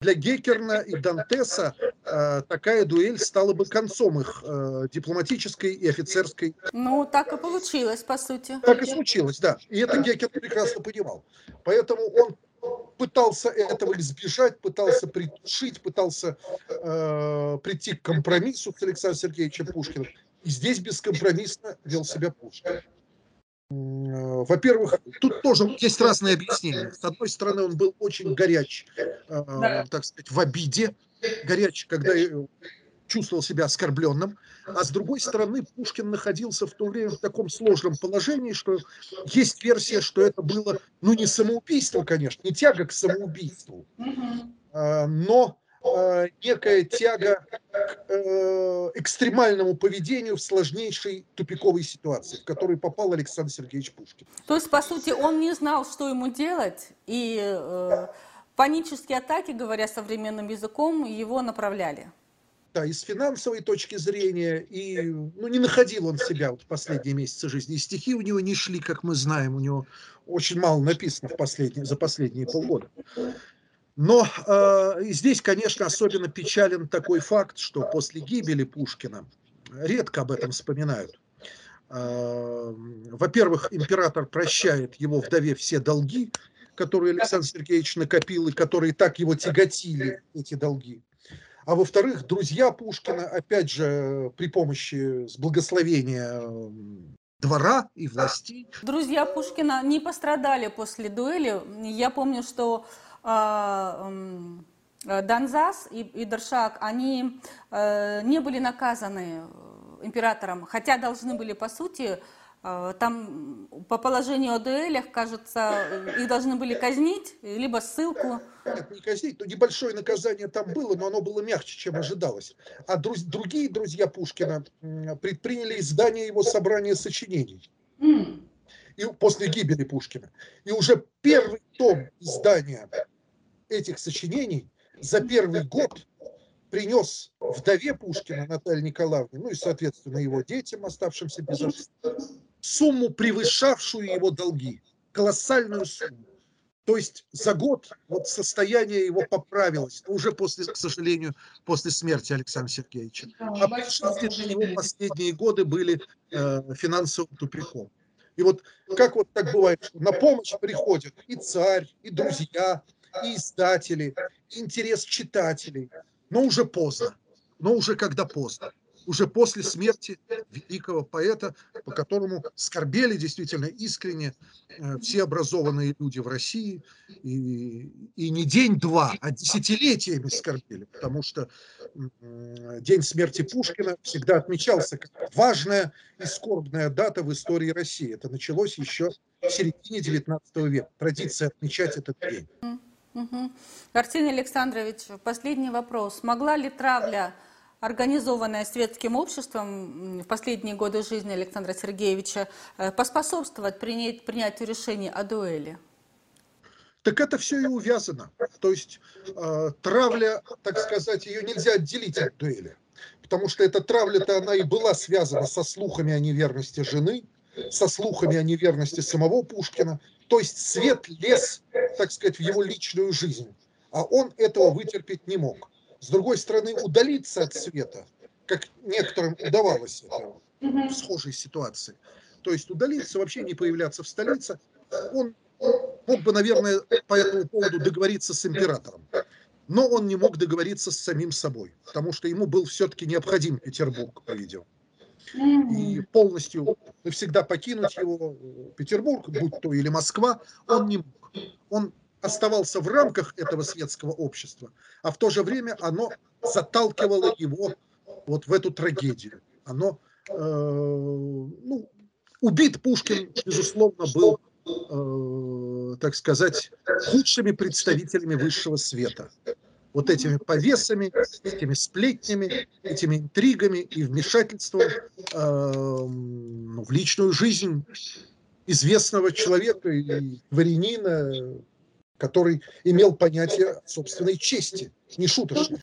для Геккерна и Дантеса э, такая дуэль стала бы концом их э, дипломатической и офицерской. Ну, так и получилось, по сути. Так и случилось, да. И это Геккерн прекрасно понимал. Поэтому он пытался этого избежать, пытался притушить, пытался э, прийти к компромиссу с Александром Сергеевичем Пушкиным. И здесь бескомпромиссно вел себя Пушкин. Во-первых, тут тоже есть разные объяснения. С одной стороны, он был очень горяч, э, так сказать, в обиде, горяч, когда чувствовал себя оскорбленным, а с другой стороны Пушкин находился в то время в таком сложном положении, что есть версия, что это было, ну не самоубийство, конечно, не тяга к самоубийству, а, но а, некая тяга э, экстремальному поведению в сложнейшей тупиковой ситуации, в которую попал Александр Сергеевич Пушкин. То есть, по сути, он не знал, что ему делать, и э, панические атаки, говоря современным языком, его направляли да, и с финансовой точки зрения, и ну, не находил он себя вот в последние месяцы жизни. И стихи у него не шли, как мы знаем, у него очень мало написано в последние, за последние полгода. Но э, здесь, конечно, особенно печален такой факт, что после гибели Пушкина редко об этом вспоминают. Э, во-первых, император прощает его вдове все долги, которые Александр Сергеевич накопил и которые так его тяготили, эти долги. А во-вторых, друзья Пушкина, опять же, при помощи с благословения двора и властей. Друзья Пушкина не пострадали после дуэли. Я помню, что Донзас и, и Дершак, они э, не были наказаны императором, хотя должны были, по сути, а, там по положению о дуэлях, кажется, их должны были казнить, либо ссылку. Не казнить, но небольшое наказание там было, но оно было мягче, чем ожидалось. А друз, другие друзья Пушкина предприняли издание его собрания сочинений. И после гибели Пушкина. И уже первый том издания этих сочинений за первый год принес вдове Пушкина Наталье Николаевне, ну и, соответственно, его детям, оставшимся без отца, сумму, превышавшую его долги, колоссальную сумму. То есть за год вот состояние его поправилось, уже после, к сожалению, после смерти Александра Сергеевича. А для него последние годы были э, финансовым тупиком. И вот как вот так бывает, что на помощь приходят и царь, и друзья, и издатели, интерес читателей, но уже поздно, но уже когда поздно уже после смерти великого поэта, по которому скорбели действительно искренне э, все образованные люди в России. И, и не день-два, а десятилетиями скорбели, потому что день смерти Пушкина всегда отмечался как важная и скорбная дата в истории России. Это началось еще в середине XIX века. Традиция отмечать этот день. Угу. Артемий Александрович, последний вопрос. Могла ли травля организованная светским обществом в последние годы жизни Александра Сергеевича, э, поспособствовать принять, принятию решения о дуэли? Так это все и увязано. То есть э, травля, так сказать, ее нельзя отделить от дуэли. Потому что эта травля-то она и была связана со слухами о неверности жены, со слухами о неверности самого Пушкина. То есть свет лез, так сказать, в его личную жизнь. А он этого вытерпеть не мог. С другой стороны, удалиться от света, как некоторым удавалось это в схожей ситуации. То есть удалиться, вообще не появляться в столице. Он мог бы, наверное, по этому поводу договориться с императором. Но он не мог договориться с самим собой, потому что ему был все-таки необходим Петербург, по-видимому. И полностью навсегда покинуть его Петербург, будь то или Москва, он не мог. Он оставался в рамках этого светского общества, а в то же время оно заталкивало его вот в эту трагедию. Оно, э, ну, убит Пушкин, безусловно, был, э, так сказать, худшими представителями высшего света. Вот этими повесами, этими сплетнями, этими интригами и вмешательством э, в личную жизнь известного человека и дворянина, который имел понятие собственной чести, не шуточной.